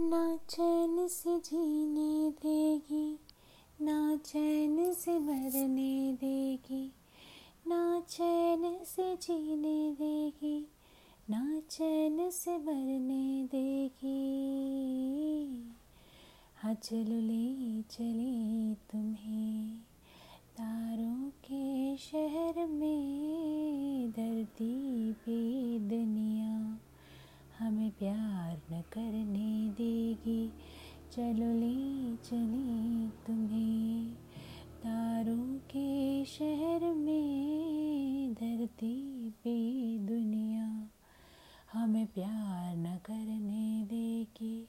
ना चैन से जीने देगी, ना चैन से मरने देगी, ना चैन से जीने देगी, ना चैन से मरने देगी। हजल ले चले चलो ले चले तुम्हें। तारों के शहर में धरती पे दुनिया। हमें प्यार न करने देगी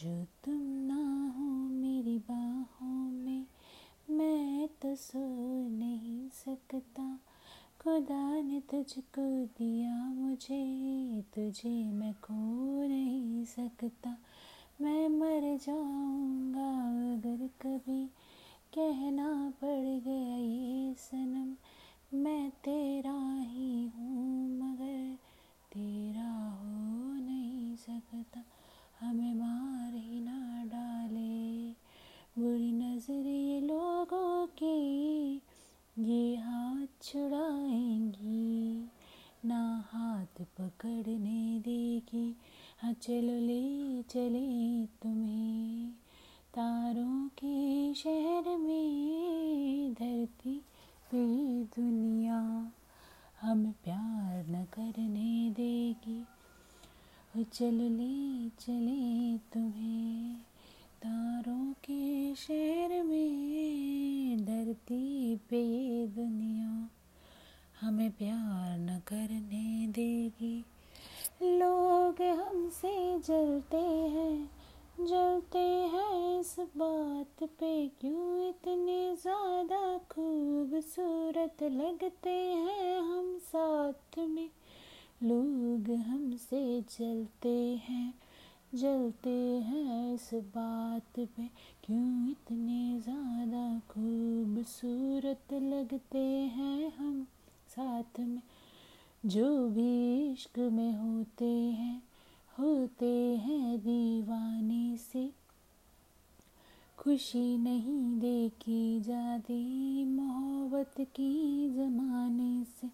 जो तुम ना हो मेरी बाहों में, मैं तो सो नहीं सकता। खुदा ने तुझको दिया मुझे, तुझे मैं खो नहीं सकता। मैं मर जाऊँगा अगर कभी कहना पड़ गया ये सनम। मैं तेरा ही हूँ मगर तेरा हो नहीं सकता। हमें मार ही ना डाले। बुरी नज़र ये लोगों की, ये हाथ छुड़ाएँगी। ना हाथ पकड़ने चलो ले चले तुम्हें। तारों के शहर में धरती पे दुनिया हम प्यार न करने देगी। हाँ चलो ले चले तुम्हें। तारों के शहर में धरती पे दुनिया हमें प्यार न करने देगी। लोग जलते हैं जलते हैं इस बात पे। क्यों इतने ज़्यादा खूबसूरत लगते हैं हम साथ में? लोग हमसे जलते हैं जलते हैं इस बात पे। क्यों इतने ज़्यादा खूबसूरत लगते हैं हम साथ में? जो भी इश्क में होते हैं होते हैं दीवाने से। खुशी नहीं देखी जाती मोहब्बत की ज़माने से।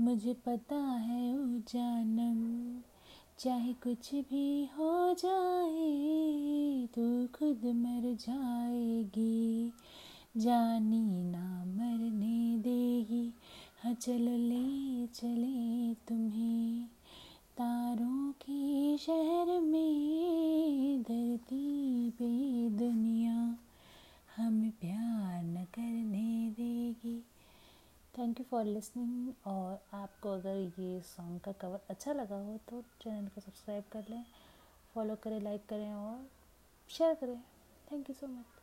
मुझे पता है ओ जानम चाहे कुछ भी हो जाए, तू खुद मर जाएगी। जानी ना मरने देगी हाँ चलो ले, चले तुम्हें। तारों के शहर में धरती पे दुनिया हमें प्यार न करने देगी। थैंक यू फॉर लिसनिंग और आपको अगर ये सॉन्ग का कवर अच्छा लगा हो तो चैनल को सब्सक्राइब कर लें फॉलो करें लाइक करें और शेयर करें। Thank you so much